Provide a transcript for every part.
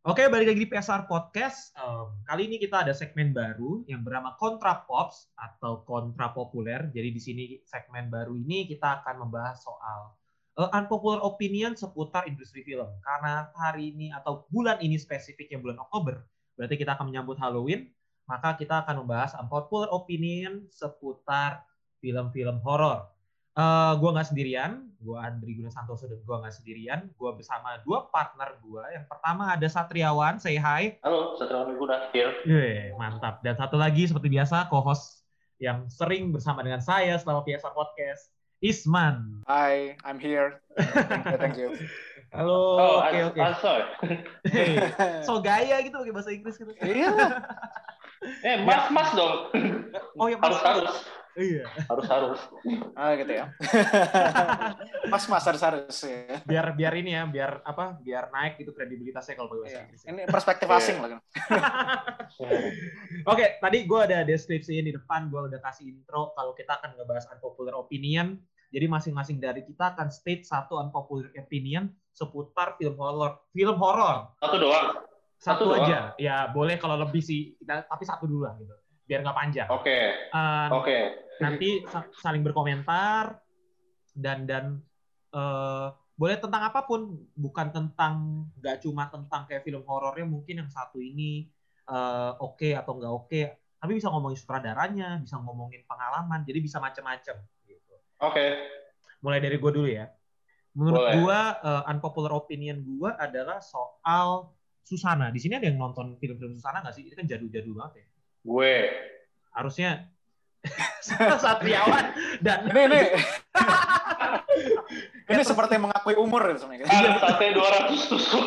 Oke, balik lagi di PSR Podcast. Um, kali ini kita ada segmen baru yang bernama Kontra Pops atau Kontra Populer. Jadi di sini segmen baru ini kita akan membahas soal uh, unpopular opinion seputar industri film. Karena hari ini atau bulan ini spesifiknya bulan Oktober, berarti kita akan menyambut Halloween, maka kita akan membahas unpopular opinion seputar film-film horor. Uh, gue nggak sendirian, gue Andri Guna Santoso dan gue nggak sendirian. Gue bersama dua partner gue. Yang pertama ada Satriawan, say hi. Halo, Satriawan Guna, here. Yeay, mantap. Dan satu lagi seperti biasa, co-host yang sering bersama dengan saya selama PSR Podcast, Isman. Hi, I'm here. Thank you. Thank you. Halo, Oh, oke okay, oke. Hey, so gaya gitu pakai bahasa Inggris gitu. Iya. Eh, mas, mas dong. Oh ya, Mas. harus, harus, Iya. harus, harus. Ah gitu ya. Mas Mas harus harus ya. Biar biar ini ya, biar apa? Biar naik gitu kredibilitasnya kalau pakai bahasa Iya. Inggris. Ini perspektif Iya. asing lah. kan. Oke, tadi gue ada deskripsi di depan, gue udah kasih intro kalau kita akan ngebahas unpopular opinion. Jadi masing-masing dari kita akan state satu unpopular opinion seputar film horor. Film horor. Satu doang. Satu, Satu doang? aja. Ya, boleh kalau lebih sih, kita, tapi satu dulu lah gitu. Biar nggak panjang. Oke, Eh, oke. Nanti sa- saling berkomentar dan dan eh, boleh tentang apa pun, bukan tentang nggak cuma tentang kayak film horornya mungkin yang satu ini eh, oke atau nggak oke, tapi bisa ngomongin sutradaranya, bisa ngomongin pengalaman, jadi bisa macam-macam. Gitu. Oke. Mulai dari gue dulu ya. Menurut gue eh, unpopular opinion gue adalah soal Susana. Di sini ada yang nonton film-film Susana nggak sih? Itu kan jadul-jadul banget ya. Gue. Harusnya Satriawan dan Ini ini. ini seperti mengakui umur ya sebenarnya. Ada sate 200 tusuk.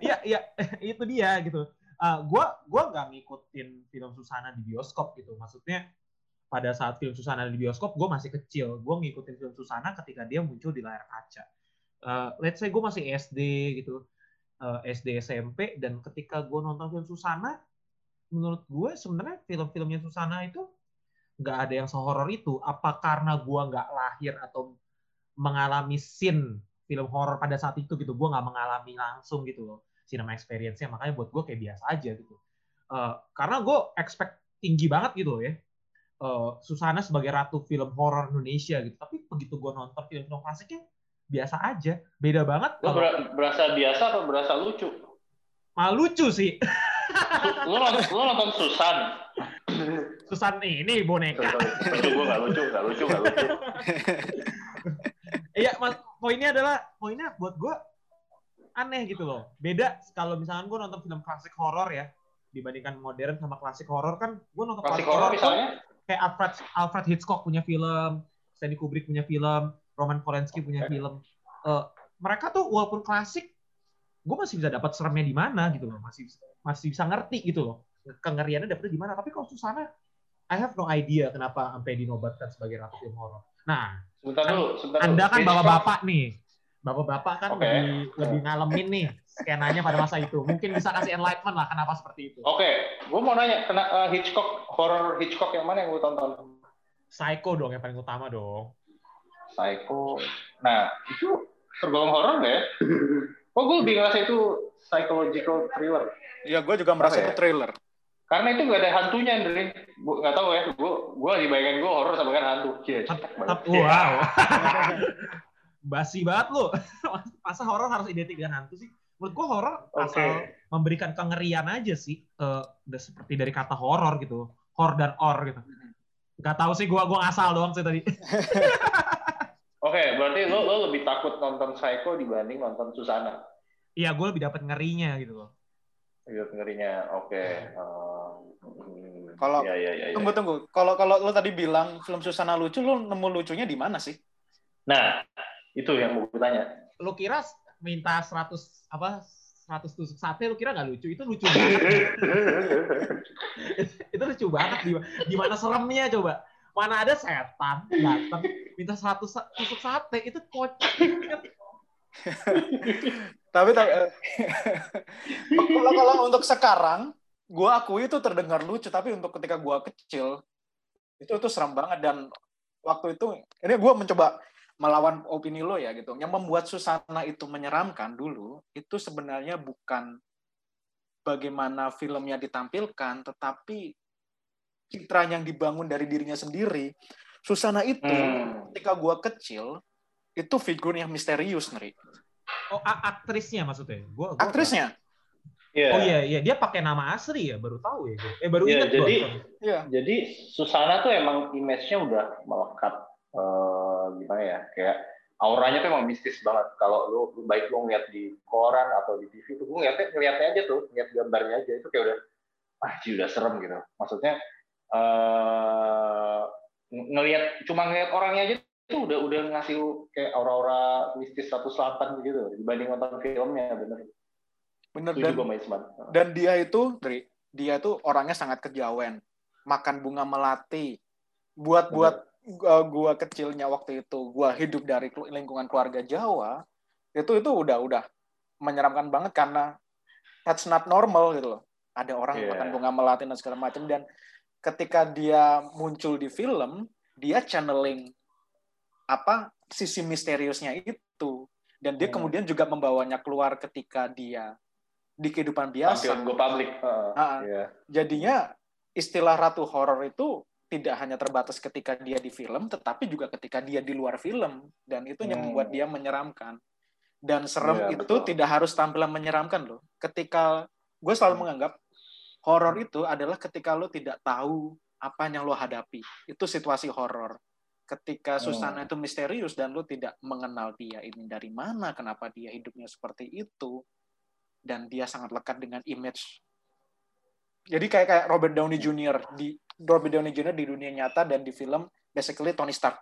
Iya, iya, itu dia gitu. Uh, gua gua nggak ngikutin film Susana di bioskop gitu. Maksudnya pada saat film Susana di bioskop, gue masih kecil. Gue ngikutin film Susana ketika dia muncul di layar kaca. Uh, let's say gue masih SD gitu, uh, SD SMP, dan ketika gue nonton film Susana, menurut gue sebenarnya film-filmnya Susana itu nggak ada yang sehoror itu. Apa karena gue nggak lahir atau mengalami scene film horor pada saat itu gitu gue nggak mengalami langsung gitu loh cinema experience-nya. Makanya buat gue kayak biasa aja gitu. Eh, karena gue expect tinggi banget gitu loh ya. Eh, Susana sebagai ratu film horor Indonesia gitu. Tapi begitu gue nonton film-film klasiknya biasa aja beda banget Lo kalau ber- berasa biasa atau berasa lucu? malah lucu sih Lo nonton, lo nonton Susan. Susan ini boneka Lucu, gue gak lucu, gak lucu, gak lucu. Iya, mas, poinnya adalah poinnya buat gue aneh gitu loh. Beda kalau misalkan gue nonton film klasik horor ya dibandingkan modern sama klasik horor kan gue nonton Klasik horor misalnya? kayak Alfred Alfred Hitchcock punya film, Stanley Kubrick punya film, Roman Polanski punya film. Eh, mereka tuh walaupun klasik, gue masih bisa dapat seremnya di mana gitu loh, masih masih bisa ngerti gitu loh. Kengeriannya dapetnya di mana. Tapi kalau Susana, I have no idea kenapa sampai dinobatkan sebagai ratu film horor. Nah, Sebentar dulu, sebentar dulu. anda kan Hitchcock- bapak-bapak nih. Bapak-bapak kan Oke. lebih lebih ngalamin nih skenanya pada masa itu. Mungkin bisa kasih enlightenment lah kenapa seperti itu. Oke, gue mau nanya, kena eh, Hitchcock, horror Hitchcock yang mana yang gue tonton? Psycho dong yang paling utama dong. Psycho. Nah, itu tergolong horor nggak ya? Kok gue lebih ngerasa itu psychological thriller? Iya, gue juga merasa Apa ya? itu thriller. Karena itu nggak ada hantunya, Andre. Gue nggak tahu ya. Gue gue lagi bayangin gue horor sama kan hantu. Cie, Tep- cetek banget. tep- wow. Basi banget lu. Masa horor harus identik dengan hantu sih? Menurut gua horor Oke. asal memberikan kengerian aja sih. Eh, udah seperti dari kata horor gitu. Hor dan or gitu. Gak tahu sih gua gua ngasal doang sih tadi. Oke, berarti lo lo lebih takut nonton Psycho dibanding nonton Susana. Iya, gua lebih dapat ngerinya gitu loh. Lihat ngerinya. Oke. Um, hmm, Kalau- ya, ya, ya, ya. Tunggu tunggu. Kalau kalau lo tadi bilang film Susana lucu, lo nemu lucunya di mana sih? Nah, itu yang mau gue tanya. Lu kira minta 100 apa 100 tusuk sate lu kira nggak lucu? Itu lucu banget. itu lucu banget di, di mana seremnya coba mana ada setan datang minta 100 sa- tusuk sate itu kocak Tapi eh, kalau kalau untuk sekarang, gue akui itu terdengar lucu. Tapi untuk ketika gue kecil, itu itu seram banget dan waktu itu ini gue mencoba melawan opini lo ya gitu. Yang membuat Susana itu menyeramkan dulu itu sebenarnya bukan bagaimana filmnya ditampilkan, tetapi citra yang dibangun dari dirinya sendiri. Susana itu Hmm. ketika gua kecil itu figur yang misterius nih. Oh, a- aktrisnya maksudnya. Gua, gua Aktrisnya, Iya. Oh iya iya dia pakai nama asli ya baru tahu ya. gua. Eh baru Iya, ingat gua. jadi- ya. Jadi Susana tuh emang image-nya udah melekat eh, gimana ya? Kayak auranya tuh emang mistis banget. Kalau lu lu- baik lu ngeliat di koran atau di TV tuh, gue ngeliatnya, ngeliatnya aja tuh, ngeliat gambarnya aja itu kayak udah, ah sih udah serem gitu. Maksudnya eh ng- ngelihat cuma ngeliat orangnya aja itu udah udah ngasih kayak aura-aura mistis 108 gitu dibanding nonton filmnya bener. bener dan Isman. dan dia itu Dri, dia tuh orangnya sangat kejawen makan bunga melati buat buat uh, gua kecilnya waktu itu gua hidup dari lingkungan keluarga Jawa itu itu udah udah menyeramkan banget karena that's not normal gitu loh ada orang Iya. makan bunga melati dan segala macam dan ketika dia muncul di film dia channeling apa sisi misteriusnya itu dan dia Hmm. kemudian juga membawanya keluar ketika dia di kehidupan biasa Tampilan gue publik. Heeh. Ah, Iya. jadinya istilah ratu horor itu tidak hanya terbatas ketika dia di film, tetapi juga ketika dia di luar film, dan itu yang Hmm. membuat dia menyeramkan. Dan serem Iya, itu betul. tidak harus tampilan menyeramkan loh. Ketika gue selalu Hmm. menganggap horor itu adalah ketika lo tidak tahu apa yang lo hadapi. Itu situasi horor. Ketika. Susana itu misterius dan lo tidak mengenal dia ini dari mana, kenapa dia hidupnya seperti itu, dan dia sangat lekat dengan image jadi kayak kayak Robert Downey Jr. di Robert Downey Jr. di dunia nyata dan di film basically Tony Stark.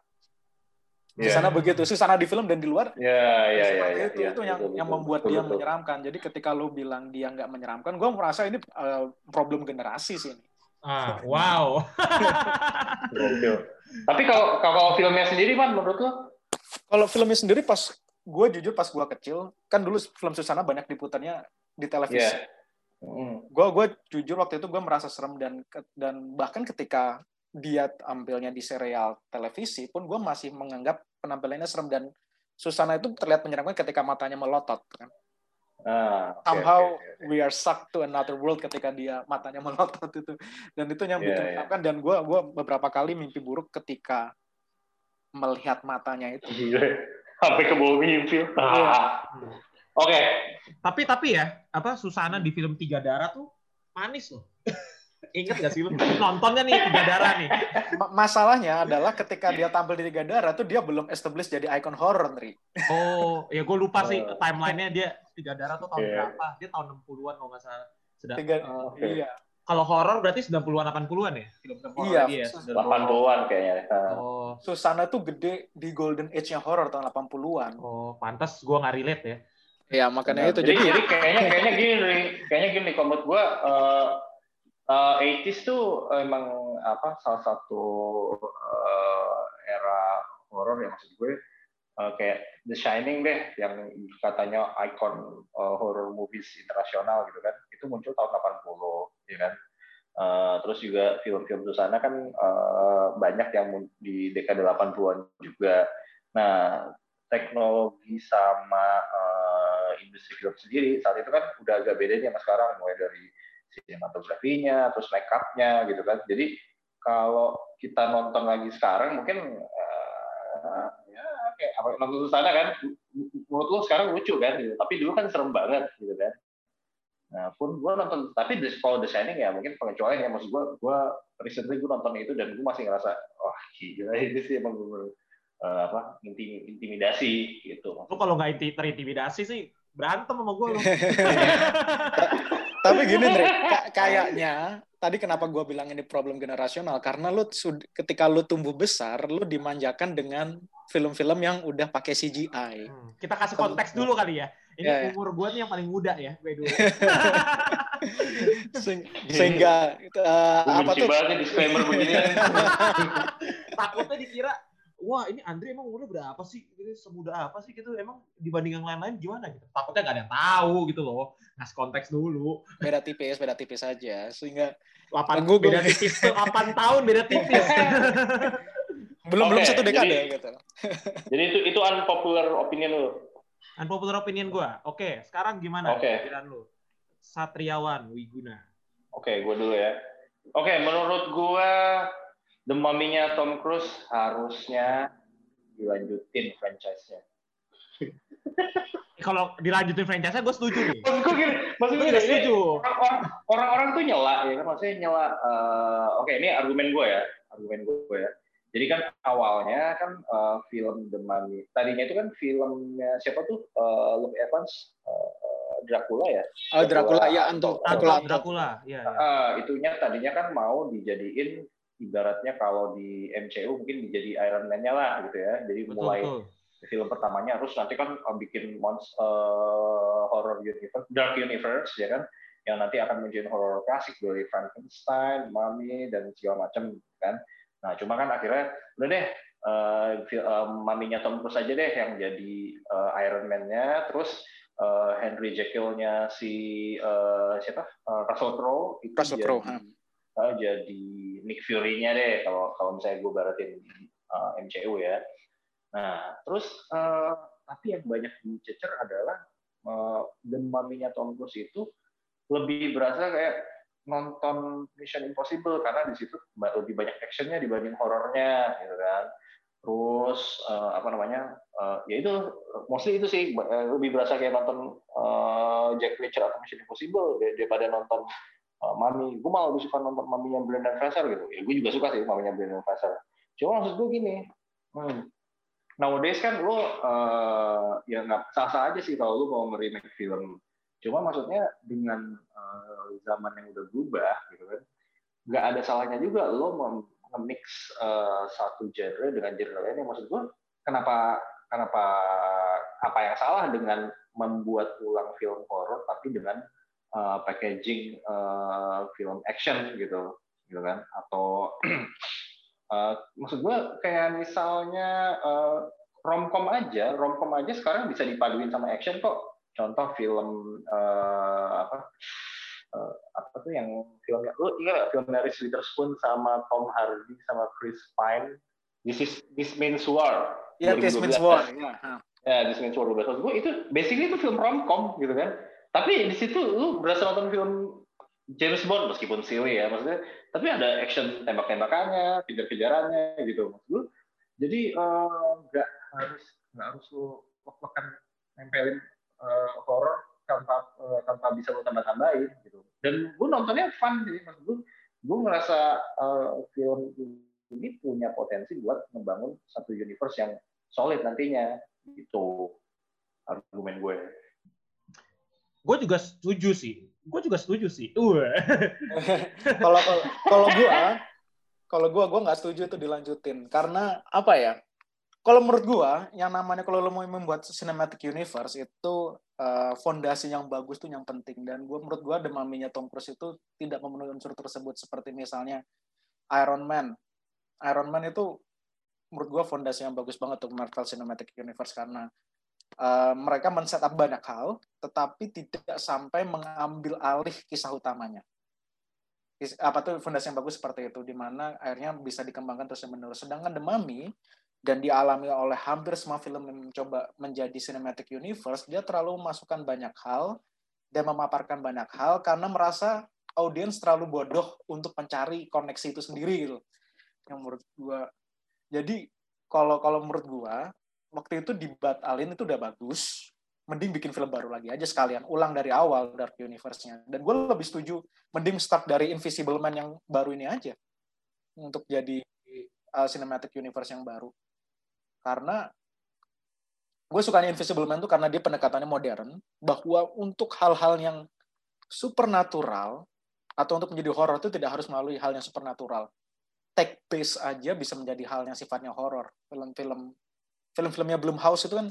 Di Iya. sana begitu, Susana di film dan di luar ya, seperti ya, itu ya, itu yang betul, yang membuat betul, dia betul. menyeramkan. Jadi ketika lo bilang dia nggak menyeramkan, gue merasa ini uh, problem generasi sih. ini. Ah, wow. Tapi kalau kalau filmnya sendiri man menurut lo? Kalau filmnya sendiri pas gue jujur pas gue kecil, kan dulu film Susana banyak diputarnya di televisi. Iya. Mm. gue gue jujur waktu itu gue merasa serem dan dan bahkan ketika dia tampilnya di serial televisi pun gue masih menganggap penampilannya serem dan Susana itu terlihat menyeramkan ketika matanya melotot kan. Ah, oke, Somehow oke, oke. we are sucked to another world ketika dia matanya melotot itu dan itu yang Iya, bikin iya. menyeramkan dan gue gua beberapa kali mimpi buruk ketika melihat matanya itu. Gila. Sampai ke bawah mimpi. Ah. Oke. tapi tapi ya, apa Susana di film Tiga Darah tuh manis loh. Ingat gak sih lu? Nontonnya nih Tiga Darah nih. Ma- Masalahnya adalah ketika dia tampil di Tiga Darah tuh dia belum establish jadi icon horror, Nri. Oh, ya gue lupa sih Oh. timelinenya dia Tiga Darah tuh tahun Iya. berapa? Dia tahun 60-an kalau nggak salah. Sedang, Tiga, eh, Oke. iya. kalau horor berarti 90-an 80-an ya? Film-film horor Iya, dia. 80-an kayaknya. Oh, Susana tuh gede di golden age-nya horror tahun 80-an. oh, pantas gue nggak relate ya. Iya, makanya itu. jadi, Jadi, jadi kayaknya kayaknya gini nih, kayaknya gini kalau menurut gua eh eh, 80s tuh emang apa salah satu eh, era horor ya maksud gue eh, kayak The Shining deh yang katanya ikon eh, horror movies internasional gitu kan. Itu muncul tahun 80 ya kan. Eh, terus juga film-film Susana kan eh, banyak yang di dekade 80-an juga. Nah, teknologi sama eh, industri film sendiri saat itu kan udah agak beda nih sama sekarang mulai dari sinematografinya terus make up-nya gitu kan jadi kalau kita nonton lagi sekarang mungkin eh, ya kayak apa nonton sana kan menurut lu sekarang lucu kan gitu. tapi dulu kan serem banget gitu kan nah pun gua nonton tapi kalau The Shining ya mungkin pengecualian ya maksud gua gua recently gua nonton itu dan gua masih ngerasa wah gila ini sih emang bener, eh, apa intim- intimidasi gitu Lu kalau nggak inti- terintimidasi sih berantem sama gue. tapi gini, Dre, ka- kayaknya tadi kenapa gua bilang ini problem generasional karena lu ketika lu tumbuh besar, lu dimanjakan dengan film-film yang udah pakai CGI. Hmm, Kita kasih konteks dulu kali ya. Ini Ya, ya. umur gue nih yang paling muda ya, by the way. Se- Sehingga eh, Gua apa tuh? disclaimer begini Takutnya dikira, wah ini Andre emang umurnya berapa sih? Ini semuda apa sih gitu? Emang dibanding yang lain-lain gimana gitu? Takutnya nggak ada yang tahu gitu loh. Ngasih konteks dulu. Beda tipis, beda tipis aja. Sehingga 8, Google. beda tipis tuh 8 tahun beda tipis. Belum belum Oke, satu dekade jadi- gitu. Jadi itu itu unpopular opinion lu. Unpopular opinion gue. Oke, sekarang gimana Oke. pikiran lu? Satriawan Wiguna. Oke, gue dulu ya. Oke, menurut gue The Mummy-nya Tom Cruise harusnya dilanjutin franchise-nya. Kalau dilanjutin franchise-nya gue setuju nih. Maksud gue gini, maksud Gue gue juga gini, setuju. orang-orang tuh nyela ya kan maksudnya nyela eh, oke ini argumen gue ya argumen gue ya jadi kan awalnya kan eh, film The Mummy tadinya itu kan filmnya siapa tuh Eh, Luke Evans eh, eh, Dracula ya Oh, Dracula ya untuk Dracula, Dracula. Dracula, iya. iya. Eh, itunya tadinya kan mau dijadiin ibaratnya kalau di MCU mungkin dijadi Iron Man-nya lah gitu ya jadi Betul, mulai betul. film pertamanya harus nanti kan uh, bikin monster horror universe, dark universe ya kan, yang nanti akan menjadi horror klasik dari Frankenstein, Mummy dan segala macam kan. Nah cuma kan akhirnya udah deh uh, uh, maminya Tom Cruise aja deh yang jadi uh, Iron Man-nya, terus uh, Henry Jekyll-nya si uh, siapa Uh, Russell Crowe itu Russell jadi, Crowe, ha. uh, jadi Nick Fury-nya deh kalau kalau misalnya gue baratin uh, MCU ya. Nah, terus eh, tapi yang banyak dicecer adalah eh, The Mummy-nya Tom Cruise itu lebih berasa kayak nonton Mission Impossible karena di situ lebih banyak actionnya dibanding horornya gitu kan. Terus eh, apa namanya? eh, ya itu mostly itu sih eh, lebih berasa kayak nonton eh, Jack Reacher atau Mission Impossible dar- daripada nonton eh, Mummy. Gue malah lebih suka nonton Mummy-nya Brendan Fraser gitu. Ya gue juga suka sih Mummy-nya Brendan Fraser. Cuma maksud gue gini, hmm, nowadays kan lo eh, ya nggak sah-sah aja sih kalau lo mau nge-remake film. Cuma maksudnya dengan eh, zaman yang udah berubah gitu kan, nggak ada salahnya juga lo nge-mix eh, satu genre dengan genre lain. Yang maksud gue, kenapa kenapa apa yang salah dengan membuat ulang film horor tapi dengan eh, packaging eh, film action gitu, gitu kan? Atau Eh, maksud gue kayak misalnya eh, romcom aja, romcom aja sekarang bisa dipaduin sama action kok. Contoh film eh, apa eh, apa tuh yang filmnya lu ingat filmnya Reese Witherspoon sama Tom Hardy sama Chris Pine This is This Means War Ya, This 2012. Means War. Ya, ha. Ya, This Means War 12. Maksud gue itu basically itu film romcom gitu kan. Tapi di situ lu berasa nonton film James Bond meskipun silly ya maksudnya, tapi ada action tembak-tembakannya, kejar-kejarannya gitu maksud gue. Jadi eh, nggak harus nggak harus lu lek-lekan nempelin eh, horor tanpa eh, tanpa bisa lu tambah-tambahin gitu. Dan gue nontonnya fun jadi maksud gue, gue ngerasa eh, film ini punya potensi buat membangun satu universe yang solid nantinya gitu argumen gue. Gue juga setuju sih. Gue juga setuju sih. Uh. kalau kalau gua kalau gua gua nggak setuju itu dilanjutin karena apa ya kalau menurut gua yang namanya kalau lo mau membuat cinematic universe itu eh, fondasi yang bagus tuh yang penting dan gua menurut gua The Mummy-nya Tom Cruise itu tidak memenuhi unsur tersebut seperti misalnya Iron Man Iron Man itu menurut gua fondasi yang bagus banget untuk Marvel Cinematic Universe karena eh, mereka men-setup banyak hal tetapi tidak sampai mengambil alih kisah utamanya. Apa tuh fondasi yang bagus seperti itu di mana akhirnya bisa dikembangkan terus menerus. Sedangkan The Mummy dan dialami oleh hampir semua film yang mencoba menjadi cinematic universe dia terlalu memasukkan banyak hal dan memaparkan banyak hal karena merasa audiens terlalu bodoh untuk mencari koneksi itu sendiri gitu. Yang menurut gua. Jadi kalau kalau menurut gua waktu itu dibatalin itu udah bagus. Mending bikin film baru lagi aja sekalian ulang dari awal Dark Universe-nya. Dan gue lebih setuju mending start dari Invisible Man yang baru ini aja. Untuk jadi uh, cinematic universe yang baru. Karena gue suka Invisible Man tuh karena dia pendekatannya modern bahwa untuk hal-hal yang supernatural atau untuk menjadi horor itu tidak harus melalui hal yang supernatural. Tech base aja bisa menjadi hal yang sifatnya horor film-film film-filmnya Blumhouse itu kan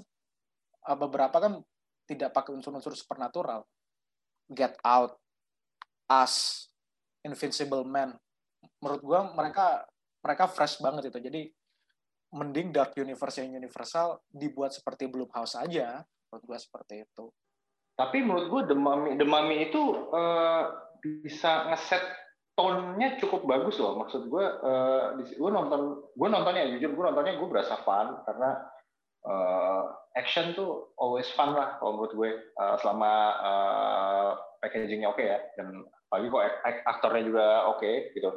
uh, beberapa kan tidak pakai unsur-unsur supernatural Get Out Us, Invincible Man. Menurut gua mereka mereka fresh banget itu. Jadi mending Dark Universe yang universal dibuat seperti Blumhouse aja. Menurut gua seperti itu. Tapi menurut Mummy, The Mummy itu eh, bisa ngeset tone-nya cukup bagus loh. Maksud gue, uh, gue nonton, gue nontonnya jujur gue nontonnya gue berasa fun karena uh, action tuh always fun lah kalau menurut gue uh, selama uh, packagingnya oke okay ya dan apalagi kok aktornya juga oke okay, gitu.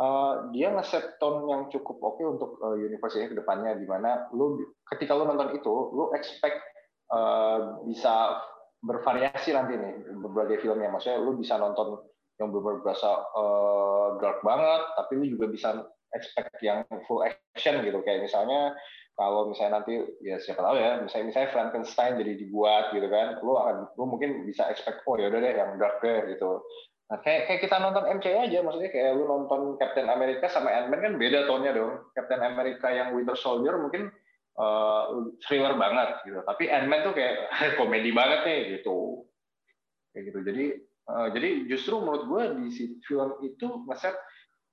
Uh, dia ngeset tone yang cukup oke okay untuk uh, universe ini ke depannya di mana lu ketika lu nonton itu lu expect uh, bisa bervariasi nanti nih berbagai filmnya maksudnya lu bisa nonton yang benar-benar berasa uh, dark banget, tapi lu juga bisa expect yang full action gitu. Kayak misalnya kalau misalnya nanti ya siapa tahu ya, misalnya misalnya Frankenstein jadi dibuat gitu kan, lu akan lu mungkin bisa expect oh ya udah deh yang dark deh gitu. Nah, kayak, kayak kita nonton MCU aja, maksudnya kayak lu nonton Captain America sama Ant-Man kan beda tone-nya dong. Captain America yang Winter Soldier mungkin uh, thriller banget gitu, tapi Ant-Man tuh kayak komedi banget nih gitu. Kayak gitu. Jadi Uh, jadi justru menurut gue di film itu ngeset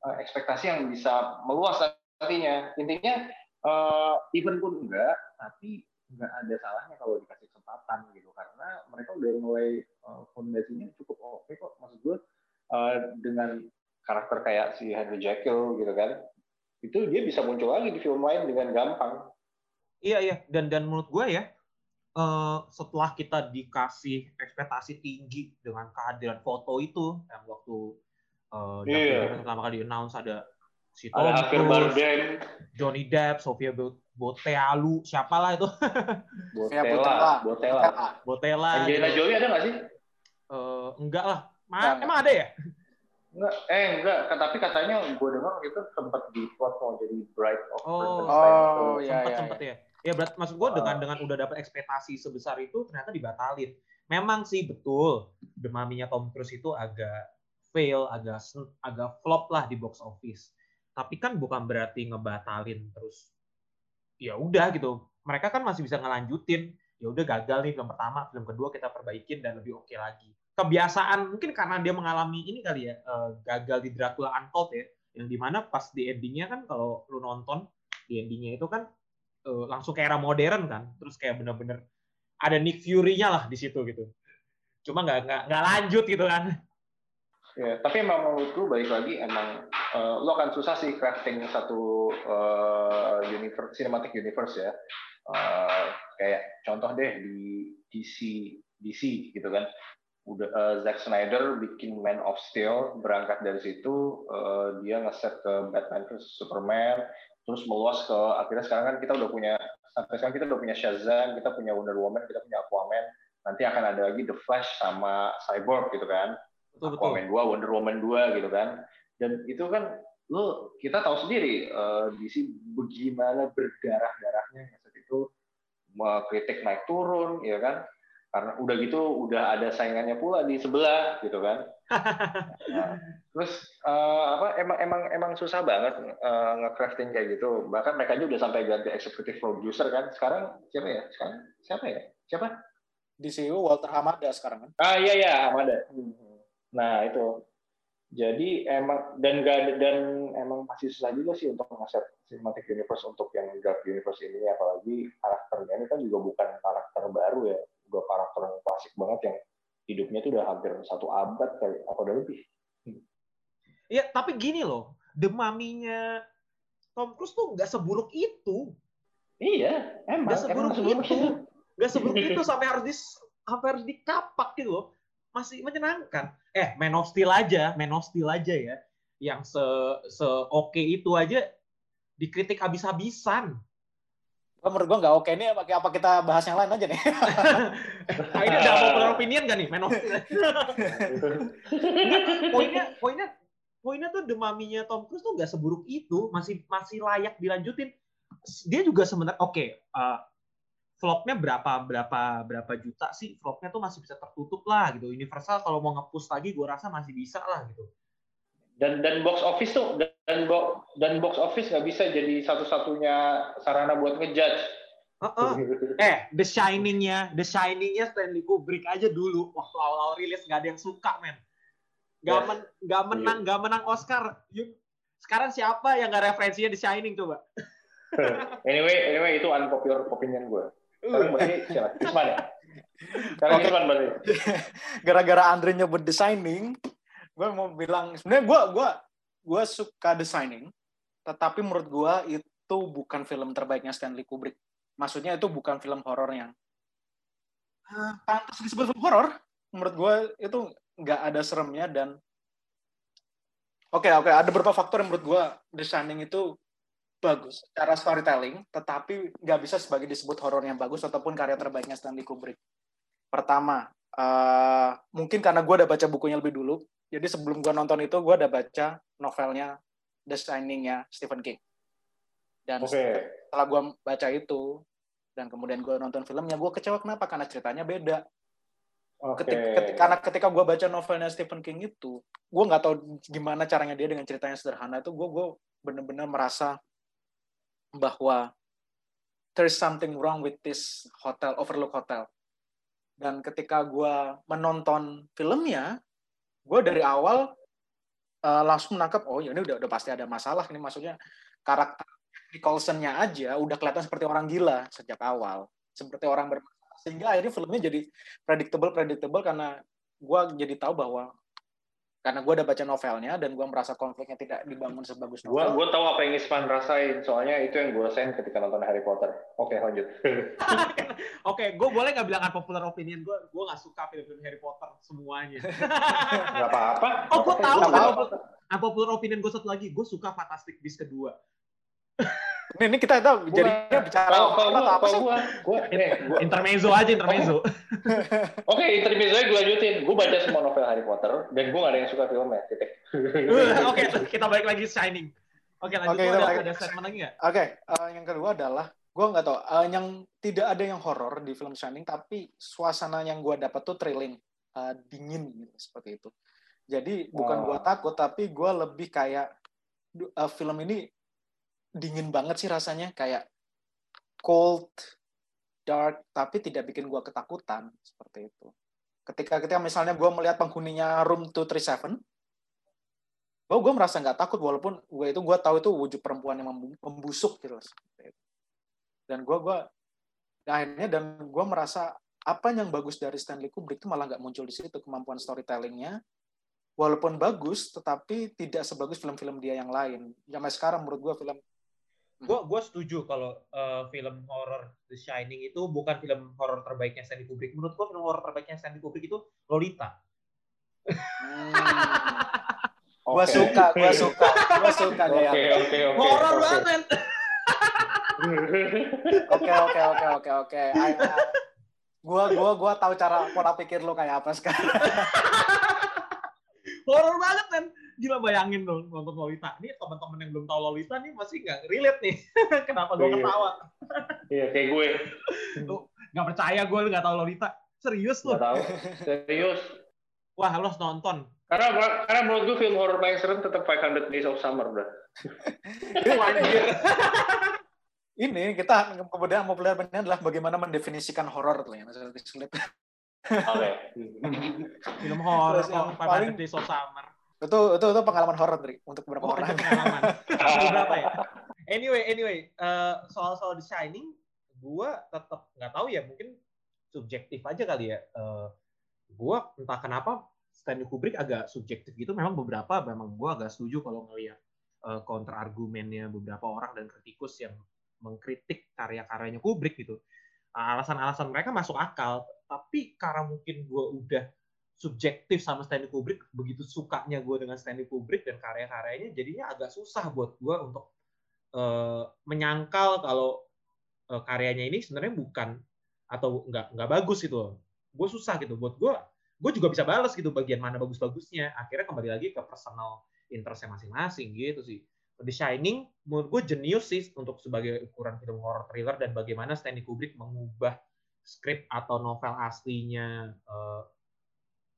uh, ekspektasi yang bisa meluas nantinya. Intinya uh, even pun enggak, tapi enggak ada salahnya kalau dikasih kesempatan gitu karena mereka udah mulai uh, fondasinya cukup oke okay kok. Maksud gue uh, dengan karakter kayak si Henry Jekyll gitu kan, itu dia bisa muncul lagi di film lain dengan gampang. Iya iya dan dan menurut gue ya uh, setelah kita dikasih ekspektasi tinggi dengan kehadiran foto itu yang waktu uh, yeah. pertama kali announce ada si Tom Cruise, Johnny Depp, Sofia Botealu, siapalah itu? Botella, Botella, Botella. Angelina. Jolie ada nggak sih? Uh, enggak lah. Ma emang ada ya? Enggak, eh enggak, tapi katanya gue dengar itu sempat di plot mau jadi Bride of Oh, oh iya, sempat iya, sempat iya. ya ya berat maksud gue dengan dengan udah dapat ekspektasi sebesar itu ternyata dibatalin memang sih betul demaminya Tom Cruise itu agak fail agak agak flop lah di box office tapi kan bukan berarti ngebatalin terus ya udah gitu. Mereka kan masih bisa ngelanjutin ya udah gagal nih film pertama film kedua kita perbaikin dan lebih oke okay lagi. Kebiasaan mungkin karena dia mengalami ini kali ya uh, gagal di Dracula Untold ya yang di mana pas di endingnya kan kalau lu nonton di endingnya itu kan uh, langsung ke era modern kan. Terus kayak bener-bener ada Nick Fury-nya lah di situ gitu. Cuma nggak nggak lanjut gitu kan. Ya tapi emang menurutku balik lagi emang uh, lo akan susah sih crafting satu uh, universe cinematic universe ya uh, kayak contoh deh di DC DC gitu kan udah uh, Zack Snyder bikin Man of Steel berangkat dari situ uh, dia ngeset ke Batman vs Superman terus meluas ke akhirnya sekarang kan kita udah punya sampai sekarang kita udah punya Shazam, kita punya Wonder Woman, kita punya Aquaman, nanti akan ada lagi The Flash sama Cyborg gitu kan. Betul, Aquaman betul. 2, Wonder Woman 2 gitu kan. Dan itu kan lo kita tahu sendiri uh, eh, DC bagaimana berdarah-darahnya. Saat itu kritik naik turun ya kan? Karena udah gitu udah ada saingannya pula di sebelah gitu kan? Nah, terus uh, apa emang emang emang susah banget uh, nge-crafting kayak gitu. Bahkan mereka juga udah sampai ganti executive producer kan. Sekarang siapa ya? Sekarang siapa ya? Siapa? Di CEO Walter Hamada sekarang kan? Ah iya iya Hamada. Nah itu jadi emang dan gak dan emang masih susah juga sih untuk ngasih cinematic universe untuk yang dark universe ini apalagi karakternya ini kan juga bukan karakter baru ya udah karakter yang klasik banget yang hidupnya tuh udah hampir satu abad kali apa udah lebih. Iya, tapi gini loh, demaminya Tom Cruise tuh nggak seburuk itu. Iya, emang. Nggak seburuk, emang seburuk itu. Nggak seburuk itu sampai harus di sampai harus dikapak gitu loh. Masih menyenangkan. Eh, Man of Steel aja, Man of Steel aja ya. Yang se, se oke itu aja dikritik habis-habisan. Oh, menurut gue nggak oke ini apa kita bahas yang lain aja nih nah, ini udah popular opinion gak nih Man poinnya poinnya poinnya tuh demaminya Tom Cruise tuh nggak seburuk itu masih masih layak dilanjutin dia juga sebenarnya oke okay, uh, vlognya berapa berapa berapa juta sih vlognya tuh masih bisa tertutup lah gitu Universal kalau mau ngepush lagi gue rasa masih bisa lah gitu dan dan box office tuh dan box dan box office nggak bisa jadi satu-satunya sarana buat ngejudge. Uh -uh. eh, The Shining-nya, The Shining-nya Stanley Kubrick aja dulu waktu awal-awal rilis nggak ada yang suka, men. Gak, yes. men, gak menang, yeah. gak menang Oscar. Sekarang siapa yang nggak referensinya The Shining coba? anyway, anyway itu unpopular opinion gue. Sekarang berarti siapa? Isman ya? Sekarang berarti. Gara-gara Andre nyebut The Shining, gue mau bilang sebenarnya gue gue gue suka The Shining, tetapi menurut gue itu bukan film terbaiknya Stanley Kubrick. Maksudnya itu bukan film horor yang uh, pantas disebut film horor. Menurut gue itu nggak ada seremnya dan oke okay, oke okay, ada beberapa faktor yang menurut gue The Shining itu bagus secara storytelling, tetapi nggak bisa sebagai disebut horor yang bagus ataupun karya terbaiknya Stanley Kubrick. Pertama, uh, mungkin karena gue udah baca bukunya lebih dulu, jadi sebelum gue nonton itu gue udah baca novelnya The Shining-nya Stephen King. Dan okay. setelah gue baca itu, dan kemudian gue nonton filmnya, gue kecewa kenapa? Karena ceritanya beda. Okay. Ketika, ketika, karena ketika gue baca novelnya Stephen King itu, gue nggak tahu gimana caranya dia dengan ceritanya sederhana itu, gue gue bener-bener merasa bahwa there is something wrong with this hotel, Overlook Hotel. Dan ketika gue menonton filmnya, gue dari awal uh, langsung menangkap, oh ya ini udah, udah pasti ada masalah. Ini maksudnya karakter Nicholson-nya aja udah kelihatan seperti orang gila sejak awal. Seperti orang bermasalah. Sehingga akhirnya filmnya jadi predictable-predictable karena gue jadi tahu bahwa karena gue udah baca novelnya dan gue merasa konfliknya tidak dibangun sebagus novel. Gue gue tahu apa yang Ispan rasain, soalnya itu yang gue rasain ketika nonton Harry Potter. Oke lanjut. Oke, okay, gue boleh nggak bilang unpopular opinion gue? Gue nggak suka film-film Harry Potter semuanya. Gak apa-apa. Oh, gue tahu. Unpopular opinion gue satu lagi, gue suka Fantastic Beasts kedua. Ini, ini kita tahu jadinya bicara kalau, kalau gua, apa sih? Gua, gua, nih, gua, intermezzo aja intermezzo. Oke, okay, intermezzo aja gue lanjutin. Gue baca semua novel Harry Potter dan gue gak ada yang suka filmnya. Titik. Oke, kita balik lagi Shining. Oke, okay, lanjut. Okay, ada, ada statement lagi nggak? Oke, okay, uh, eh, yang kedua adalah gue nggak tahu uh, yang tidak ada yang horor di film Shining, tapi suasana yang gue dapat tuh thrilling, uh, dingin gitu, seperti itu. Jadi bukan oh. gue takut, tapi gue lebih kayak uh, film ini dingin banget sih rasanya kayak cold dark tapi tidak bikin gue ketakutan seperti itu. Ketika ketika misalnya gue melihat penghuninya room 237 oh gue merasa nggak takut walaupun gue itu gue tahu itu wujud perempuan yang membusuk gitu dan gue gue akhirnya dan gue merasa apa yang bagus dari Stanley Kubrick itu malah nggak muncul di situ kemampuan storytellingnya. Walaupun bagus tetapi tidak sebagus film-film dia yang lain. Sampai sekarang menurut gue film gue gue setuju kalau uh, film horror The Shining itu bukan film horror terbaiknya Stanley Kubrick. Menurut gue film horror terbaiknya Stanley Kubrick itu Lolita. Hmm. gue suka, gue suka, gue suka gaya. Oke oke oke. Horror banget. Oke oke oke oke oke. Gue gue gue tahu cara pola pikir lo kayak apa sekarang. horror banget kan gila bayangin dong nonton Lolita. Ini teman-teman yang belum tahu Lolita nih masih nggak relate nih. Kenapa gue iya. ketawa? Iya kayak gue. Lu nggak percaya gue lu nggak tahu Lolita. Serius lu? Tahu. Serius? Wah lu harus nonton. Karena karena menurut gue film horror paling serem tetap 500 Days of Summer bro. Ini kita kemudian mau belajar adalah bagaimana mendefinisikan horor tuh ya Oke. Film horor yang paling Days of Summer itu itu itu pengalaman horor dari untuk beberapa oh, orang. Pengalaman. berapa ya? Anyway, anyway, uh, soal soal The Shining, gue tetap nggak tahu ya, mungkin subjektif aja kali ya. Uh, eh, gue entah kenapa Stanley Kubrick agak subjektif gitu. Memang beberapa, memang gue agak setuju kalau ngelihat uh, counter argumennya beberapa orang dan kritikus yang mengkritik karya-karyanya Kubrick gitu. Alasan-alasan mereka masuk akal, tapi karena mungkin gue udah subjektif sama Stanley Kubrick begitu sukanya gue dengan Stanley Kubrick dan karya-karyanya jadinya agak susah buat gue untuk uh, menyangkal kalau uh, karyanya ini sebenarnya bukan atau nggak nggak bagus gitu gue susah gitu. Buat gue gue juga bisa balas gitu bagian mana bagus-bagusnya. Akhirnya kembali lagi ke personal interestnya masing-masing gitu sih. The Shining menurut gue jenius sih untuk sebagai ukuran film horror thriller dan bagaimana Stanley Kubrick mengubah skrip atau novel aslinya uh,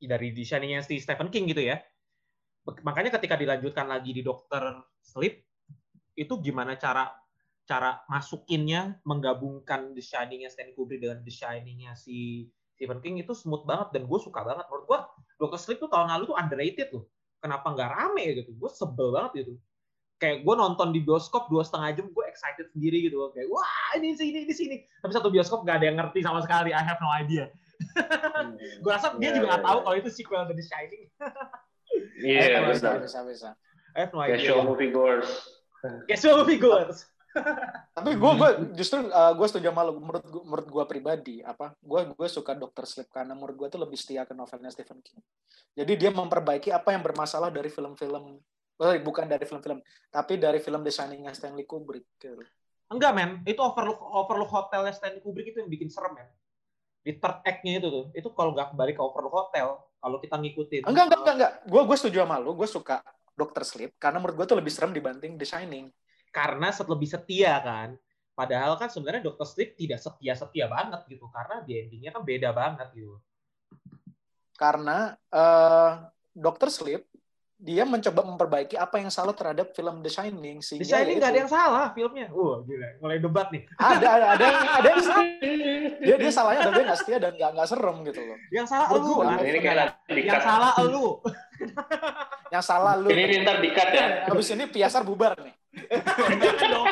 dari desainnya si Stephen King gitu ya. Makanya ketika dilanjutkan lagi di Dokter Sleep itu gimana cara cara masukinnya menggabungkan The Shining-nya Stanley Kubrick dengan The si Stephen King itu smooth banget dan gue suka banget. Menurut gue Doctor Sleep tuh tahun lalu tuh underrated loh. Kenapa nggak rame gitu? Gue sebel banget gitu. Kayak gue nonton di bioskop dua setengah jam gue excited sendiri gitu. Kayak wah ini sini ini sini. Tapi satu bioskop nggak ada yang ngerti sama sekali. I have no idea. Gue rasa dia yeah, juga nggak yeah, tahu yeah. kalau itu sequel dari Shining Iya, bisa, benar. bisa, bisa. I have no idea. Casual movie goers. Casual movie goers. Tapi gue gue justru gue setuju sama lo. Menurut gua, menurut gue pribadi apa? Gue gue suka Dr. Sleep karena menurut gue tuh lebih setia ke novelnya Stephen King. Jadi dia memperbaiki apa yang bermasalah dari film-film sorry, bukan dari film-film, tapi dari film The Shining Stanley Kubrick. gitu. Enggak, men. Itu Overlook Overlook Hotelnya Stanley Kubrick itu yang bikin serem, men. Di third act-nya itu tuh. Itu kalau nggak kembali ke Overlook Hotel, kalau kita ngikutin. Enggak, enggak, enggak, enggak. Gue gue setuju sama lo. Gue suka Dr. Sleep karena menurut gue tuh lebih serem dibanding The Shining. Karena set lebih setia kan. Padahal kan sebenarnya Dr. Sleep tidak setia-setia banget gitu. Karena di endingnya kan beda banget gitu. Karena eh Dr. Sleep dia mencoba memperbaiki apa yang salah terhadap film The Shining sehingga Shining nggak ada yang salah filmnya. Wah, gila. Mulai debat nih. ada ada ada yang ada yang dia dia salahnya adalah dia nggak setia dan nggak nggak serem gitu loh Yang salah lu. Ini kayak Yang salah lu. yang salah lu Ini ntar dikat ya. habis ini piasar bubar nih Jangan dong.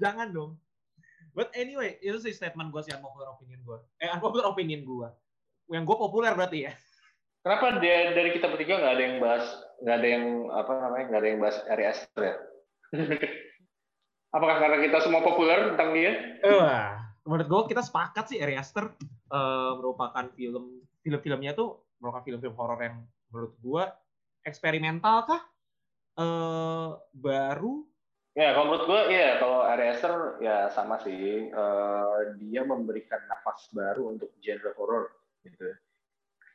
Jangan dong. But anyway, itu sih statement gue sih unpopular opinion gue. Eh, unpopular opinion gue. Yang gue populer berarti ya. Kenapa dia, dari kita bertiga nggak ada yang bahas, nggak ada yang apa namanya, nggak ada yang bahas Ari Aster ya? Apakah karena kita semua populer tentang dia? Wah, menurut gue kita sepakat sih Ari Aster eh, merupakan film film-filmnya tuh merupakan film-film horor yang menurut gue eksperimental kah? Eh, baru Ya, kalau menurut gue, ya kalau Ari Aster ya sama sih. Eh, dia memberikan nafas baru untuk genre horor gitu.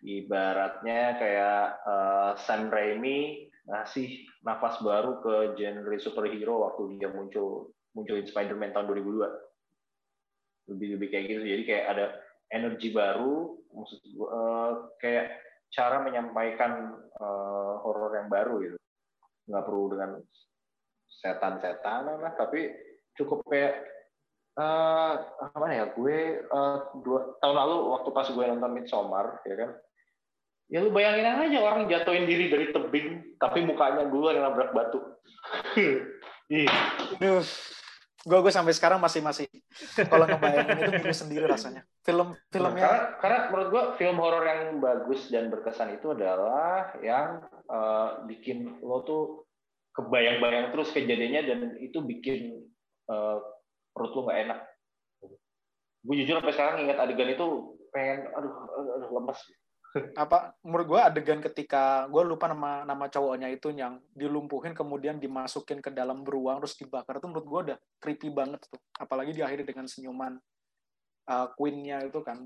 Ibaratnya kayak eh, Sam Raimi ngasih nafas baru ke genre superhero waktu dia muncul munculin Spider-Man tahun 2002. Lebih lebih kayak gitu. Jadi kayak ada energi baru, maksud eh, kayak cara menyampaikan eh, horor yang baru gitu. Nggak perlu dengan setan-setanan lah, tapi cukup kayak eh apa ya gue eh, dua tahun lalu waktu pas gue nonton Midsommar ya kan ya lu bayangin aja orang jatuhin diri dari tebing tapi mukanya gue yang nabrak batu. Ih, Duh, gue gue sampai sekarang masih masih. Kalau ngebayangin itu bingung sendiri rasanya. Film karena, filmnya. Karena menurut gue film horor yang bagus dan berkesan itu adalah yang eh, bikin lo tuh kebayang-bayang terus kejadiannya dan itu bikin eh, perut lo nggak enak. Gue jujur sampai sekarang ingat adegan itu pengen, aduh, aduh, aduh lemes. Apa menurut gue adegan ketika gue lupa nama nama cowoknya itu yang dilumpuhin kemudian dimasukin ke dalam beruang terus dibakar itu menurut gue udah creepy banget tuh apalagi diakhiri dengan senyuman uh, queennya itu kan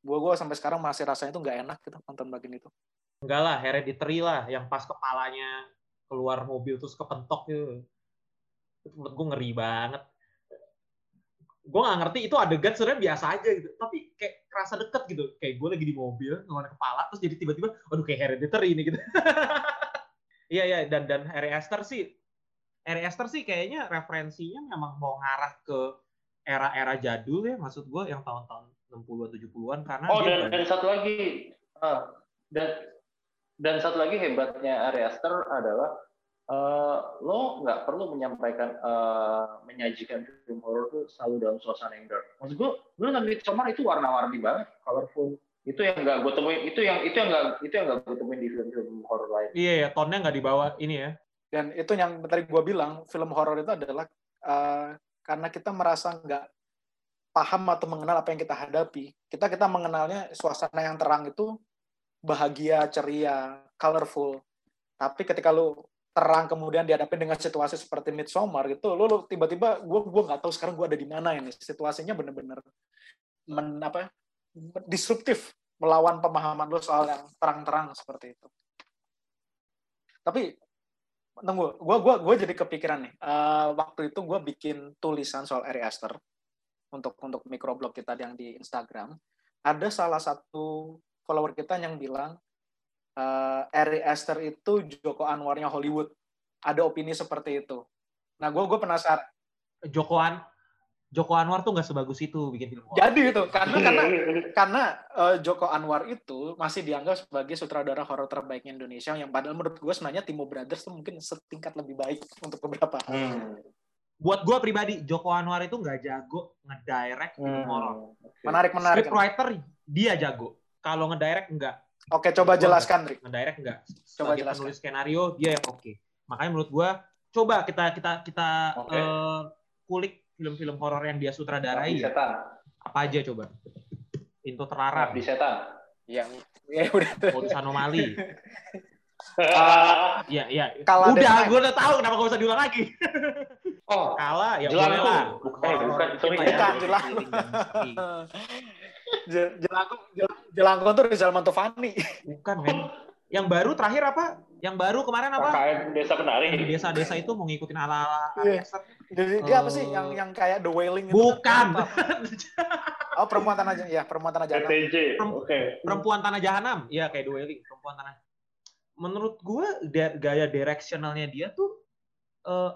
gue gue sampai sekarang masih rasanya tuh nggak enak gitu nonton bagian itu enggak lah hereditary lah yang pas kepalanya keluar mobil terus kepentok gitu. Itu menurut gue ngeri banget. Gue nggak ngerti itu adegan sebenarnya biasa aja gitu, tapi kayak kerasa deket gitu. Kayak gue lagi di mobil ngeluarin kepala terus jadi tiba-tiba, aduh kayak hereditary ini gitu. Iya iya dan dan Harry Esther sih, Harry Esther sih kayaknya referensinya memang mau ngarah ke era-era jadul ya, maksud gue yang tahun-tahun 60 70-an karena Oh dan, dan satu lagi, ah, dan dan satu lagi hebatnya Ari Aster adalah eh, lo nggak perlu menyampaikan eh, menyajikan film horor tuh selalu dalam suasana yang dark. Maksud gue, gue nonton Midsommar itu warna-warni banget, colorful. Itu yang nggak gue temuin, itu yang itu yang nggak itu yang nggak gue temuin di film-film horor lain. Iya ya, tone-nya nggak dibawa ini ya. dan itu yang tadi gue bilang film horor itu adalah uh, karena kita merasa nggak paham atau mengenal apa yang kita hadapi kita kita mengenalnya suasana yang terang itu bahagia ceria colorful tapi ketika lu terang kemudian dihadapi dengan situasi seperti Midsommar gitu lu, lu tiba-tiba gue gue nggak tahu sekarang gue ada di mana ini situasinya bener-bener men apa disruptif melawan pemahaman lu soal yang terang-terang seperti itu tapi tunggu, gue gua gua jadi kepikiran nih. Eh, waktu itu gue bikin tulisan soal Ari Aster untuk untuk microblog kita yang di Instagram. Ada salah satu follower kita yang bilang eh, Ari Aster itu Joko Anwarnya Hollywood. Ada opini seperti itu. Nah, gue gue penasaran. Joko An Joko Anwar tuh nggak sebagus itu bikin film horor. Jadi itu karena karena karena eh, Joko Anwar itu masih dianggap sebagai sutradara horor terbaik Indonesia yang padahal menurut gue sebenarnya Timo Brothers tuh mungkin setingkat lebih baik untuk beberapa. Hmm. Buat gue pribadi, Joko Anwar itu nggak jago ngedirect film Hmm. horor. Oke. Menarik menarik. Scriptwriter dia jago. Kalau ngedirect enggak. Oke, coba Gua jelaskan, Rick. ngedirect enggak. Coba Sebagai jelaskan. penulis skenario dia yang oke. Makanya menurut gua coba kita kita kita Oke. eh, kulik film-film horor yang dia sutradarai Abdi ya. setan. Apa aja coba? Pintu terlarang, Abdi setan. Yang ya udah. modus anomali. Ah, Iya, iya. Kala Udah, gue udah tahu kenapa gak usah diulang lagi. oh, Kala, ya boleh lah. Bukan, eh, bukan, sorry. Horor Bukan, ya. Jelangkung. Misteri. Je- Jelangkung, Jel- Jelangkung tuh Rizal Mantovani. Bukan, men. Yang baru terakhir apa? Yang baru kemarin apa? KKN Desa Penari. Yang desa-desa itu mau ngikutin ala-ala western. Jadi dia apa sih Eh, yang yang kayak The Wailing itu? Bukan. kan? Oh, perempuan tanah jahanam. Ya, perempuan tanah jahanam. PTJ. Perem- Oke. Perempuan Tanah Jahanam. Iya, kayak dueling. Perempuan Tanah. Menurut gue, gaya directionalnya dia tuh eh,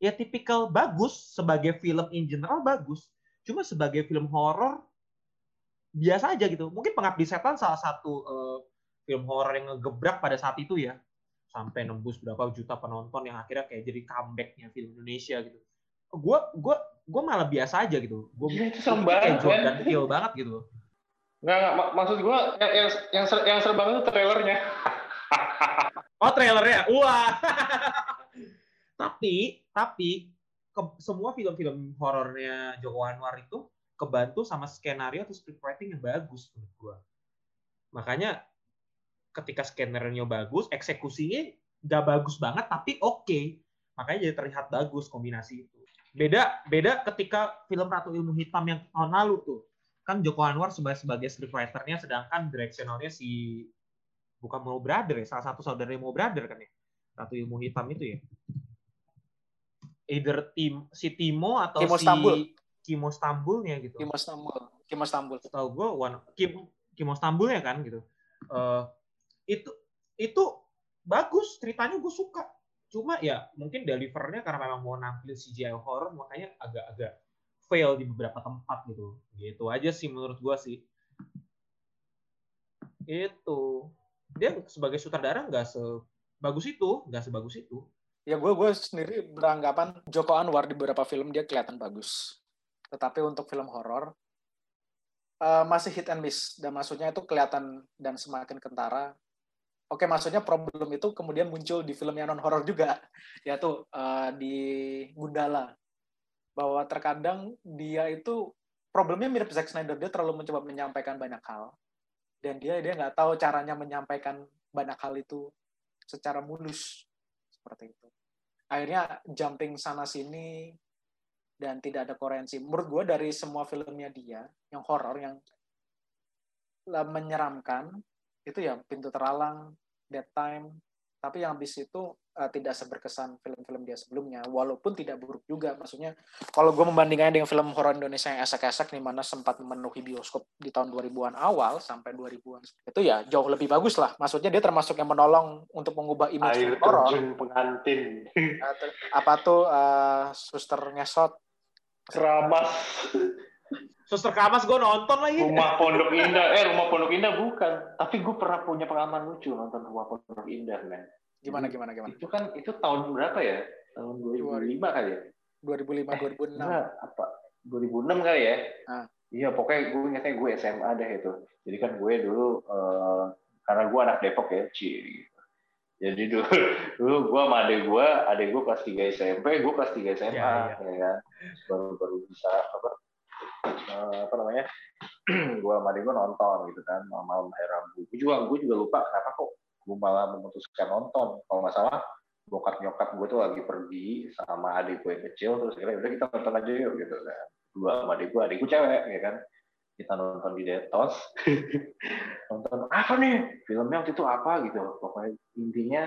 ya tipikal bagus. Sebagai film in general bagus. Cuma sebagai film horor biasa aja gitu. Mungkin Pengabdi Setan salah satu eh, film horor yang ngegebrak pada saat itu ya. Sampai nembus berapa juta penonton yang akhirnya kayak jadi comebacknya film Indonesia gitu. Gue gua gua malah biasa aja gitu. Gue Gila, itu serem kayak banget, Jordan. Peele banget gitu. Nggak, nggak, mak- maksud gua yang yang yang, ser, yang serem banget itu trailernya. Oh trailernya, wah. tapi tapi ke- semua film-film horornya Joko Anwar itu kebantu sama skenario atau scriptwriting yang bagus menurut gua. Makanya ketika skenario bagus, eksekusinya nggak bagus banget tapi oke. Makanya jadi terlihat bagus kombinasi itu. Beda beda ketika film Ratu Ilmu Hitam yang tahun lalu tuh. Kan Joko Anwar sebagai sebagai scriptwriter-nya sedangkan directionalnya si bukan Mo Brother ya, salah satu saudara Mo Brother kan ya. Ratu Ilmu Hitam itu ya. Either tim si Timo atau Kimo si Stambul. Kimo Stambulnya gitu. Kimo Stambul. Kimo Stambul. Tahu gue one Kim Kimo Stambulnya kan gitu. Eh, itu itu bagus ceritanya gue suka. Cuma ya mungkin delivernya karena memang mau nampil CGI horror makanya agak-agak fail di beberapa tempat gitu. Gitu aja sih menurut gue sih. Itu dia sebagai sutradara nggak sebagus itu, nggak sebagus itu. Ya gue gue sendiri beranggapan Joko Anwar di beberapa film dia kelihatan bagus. Tetapi untuk film horor eh, masih hit and miss dan maksudnya itu kelihatan dan semakin kentara. Oke, maksudnya problem itu kemudian muncul di film yang non horor juga, yaitu eh, di Gundala. Bahwa terkadang dia itu problemnya mirip Zack Snyder, dia terlalu mencoba menyampaikan banyak hal dan dia dia nggak tahu caranya menyampaikan banyak hal itu secara mulus seperti itu. Akhirnya jumping sana sini dan tidak ada koherensi. Menurut gue dari semua filmnya dia yang horor yang menyeramkan itu ya pintu teralang, dead time. Tapi yang habis itu eh, tidak seberkesan film-film dia sebelumnya, walaupun tidak buruk juga. Maksudnya kalau gue membandingkannya dengan film horor Indonesia yang esek-esek, di mana sempat memenuhi bioskop di tahun 2000-an awal sampai 2000-an, itu ya jauh lebih bagus lah. Maksudnya dia termasuk yang menolong untuk mengubah image horor. terjun pengantin. Apa tuh eh, suster ngesot Keramas. Suster Kamas gue nonton lagi. Rumah Pondok Indah. Eh, Rumah Pondok Indah bukan. Tapi gue pernah punya pengalaman lucu nonton Rumah Pondok Indah, men. gimana gimana gimana Itu kan, itu tahun berapa ya? Tahun 2005 kali ya? 2005 2006 Enggak, apa? 2006 kali ya? Ah. Iya, pokoknya gue ingatnya gue SMA deh itu. Jadi kan gue dulu, eh, karena gue anak Depok ya, Ci, gitu. Jadi dulu, dulu gue sama adek gue, adek gue kelas 3 SMP, gue kelas 3 SMA, Ya, ya, kan? Baru baru bisa apa? eh, apa namanya? gue sama gue nonton gitu kan, malam hari Rabu. Gue juga, gue juga lupa kenapa kok gue malah memutuskan nonton. Kalau nggak salah, bokap nyokap gue tuh lagi pergi sama adik gue yang kecil, terus kira udah kita nonton aja yuk gitu kan. Dua sama adik gue, adik gue cewek ya kan. Kita nonton di Detos, nonton apa nih filmnya waktu itu apa gitu pokoknya intinya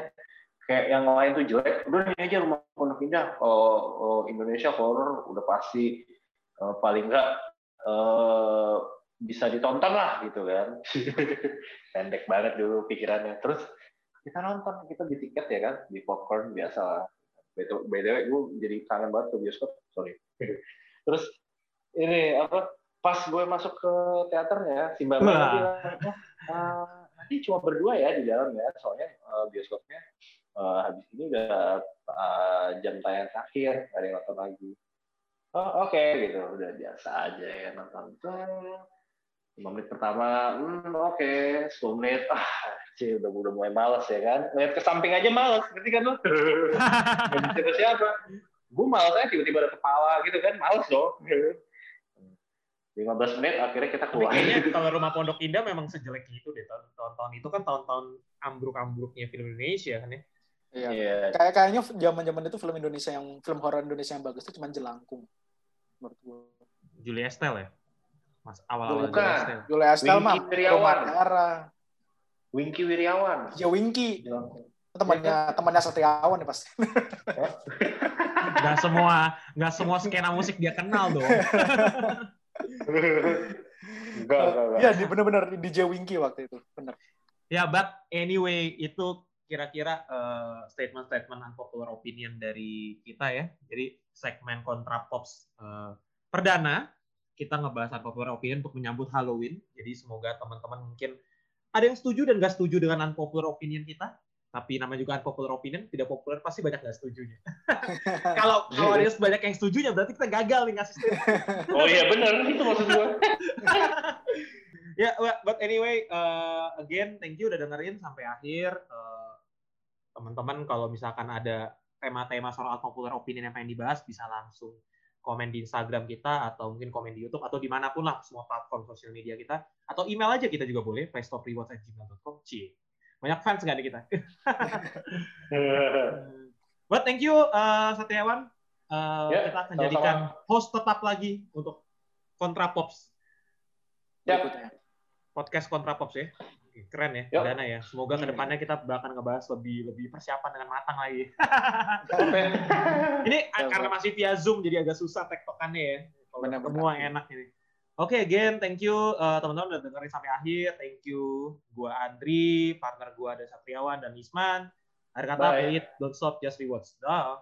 kayak yang lain tuh jelek udah ini aja rumah pondok indah kalau kalau Indonesia horror udah pasti eh, paling enggak eh, bisa ditonton lah gitu kan. Pendek banget dulu pikirannya. Terus kita nonton kita di tiket ya kan di popcorn biasa lah. Btw gue jadi kangen banget ke bioskop sorry. Terus ini apa pas gue masuk ke teaternya si mbak bilang "Eh, nanti cuma berdua ya di dalam ya soalnya eh, bioskopnya eh, habis ini udah eh, jam tayang terakhir ada yang nonton lagi oh oke gitu udah biasa aja ya nonton Tuh. 5 menit pertama, hmm, oke, okay. 10 menit, ah, sih udah udah mulai males ya kan. Lihat ke samping aja males, ngerti kan lo? Ke siapa. Gue males aja tiba-tiba ada kepala gitu kan, males dong. 15 menit akhirnya kita Tapi keluar. kayaknya kalau Rumah Pondok Indah memang sejelek itu deh tahun-tahun itu kan tahun-tahun ambruk-ambruknya film Indonesia kan ya. Iya. Iya. Kayak kayaknya zaman-zaman itu film Indonesia yang film horor Indonesia yang bagus itu cuma Jelangkung. Menurut gue. Julia Estelle ya. Mas awal-awal Bukan. Julia Estelle. Julia Estelle mah Darah. Wingky Wiryawan. Ya Winky. Temannya temannya Setiawan ya pasti. Gak semua nggak semua skena musik dia kenal dong. Enggak, enggak, enggak. Iya, di bener-bener DJ Winky waktu itu. Bener. Ya, but anyway itu kira-kira eh, statement-statement unpopular opinion dari kita ya. Jadi segmen kontra pops eh, perdana kita ngebahas unpopular opinion untuk menyambut Halloween. Jadi semoga teman-teman mungkin ada yang setuju dan gak setuju dengan unpopular opinion kita. Tapi namanya juga unpopular opinion, tidak populer pasti banyak gak setujunya. Kalau kalau ada yang banyak yang setujunya berarti kita gagal nih ngasih statement. Oh iya benar, itu maksud gue. ya, well, but anyway, uh, again, thank you udah dengerin sampai akhir. Uh, teman-teman kalau misalkan ada tema-tema soal popular opinion yang pengen dibahas, bisa langsung komen di Instagram kita atau mungkin komen di YouTube atau di mana pun lah semua platform sosial media kita atau email aja kita juga boleh playstoprewards@gmail.com. Cie. Banyak fans nggak nih kita? But thank you uh, Satriawan. Uh, Ya, kita akan jadikan host tetap lagi untuk Kontra Pops Ya. Berikutnya. podcast Kontra Pops ya. Keren ya, Yuk. Dana ya. Semoga ke depannya kita bakal ngebahas lebih lebih persiapan dengan matang lagi. Ini Ya, karena masih via Zoom jadi agak susah tektokannya ya. Kalau Benar-benar. semua enak ini. Oke, again, thank you uh, teman-teman udah dengerin sampai akhir. Thank you. Gua Andri, partner gua ada Satriawan dan Isman. Akhir kata, Bye. don't stop, just rewards. Dah.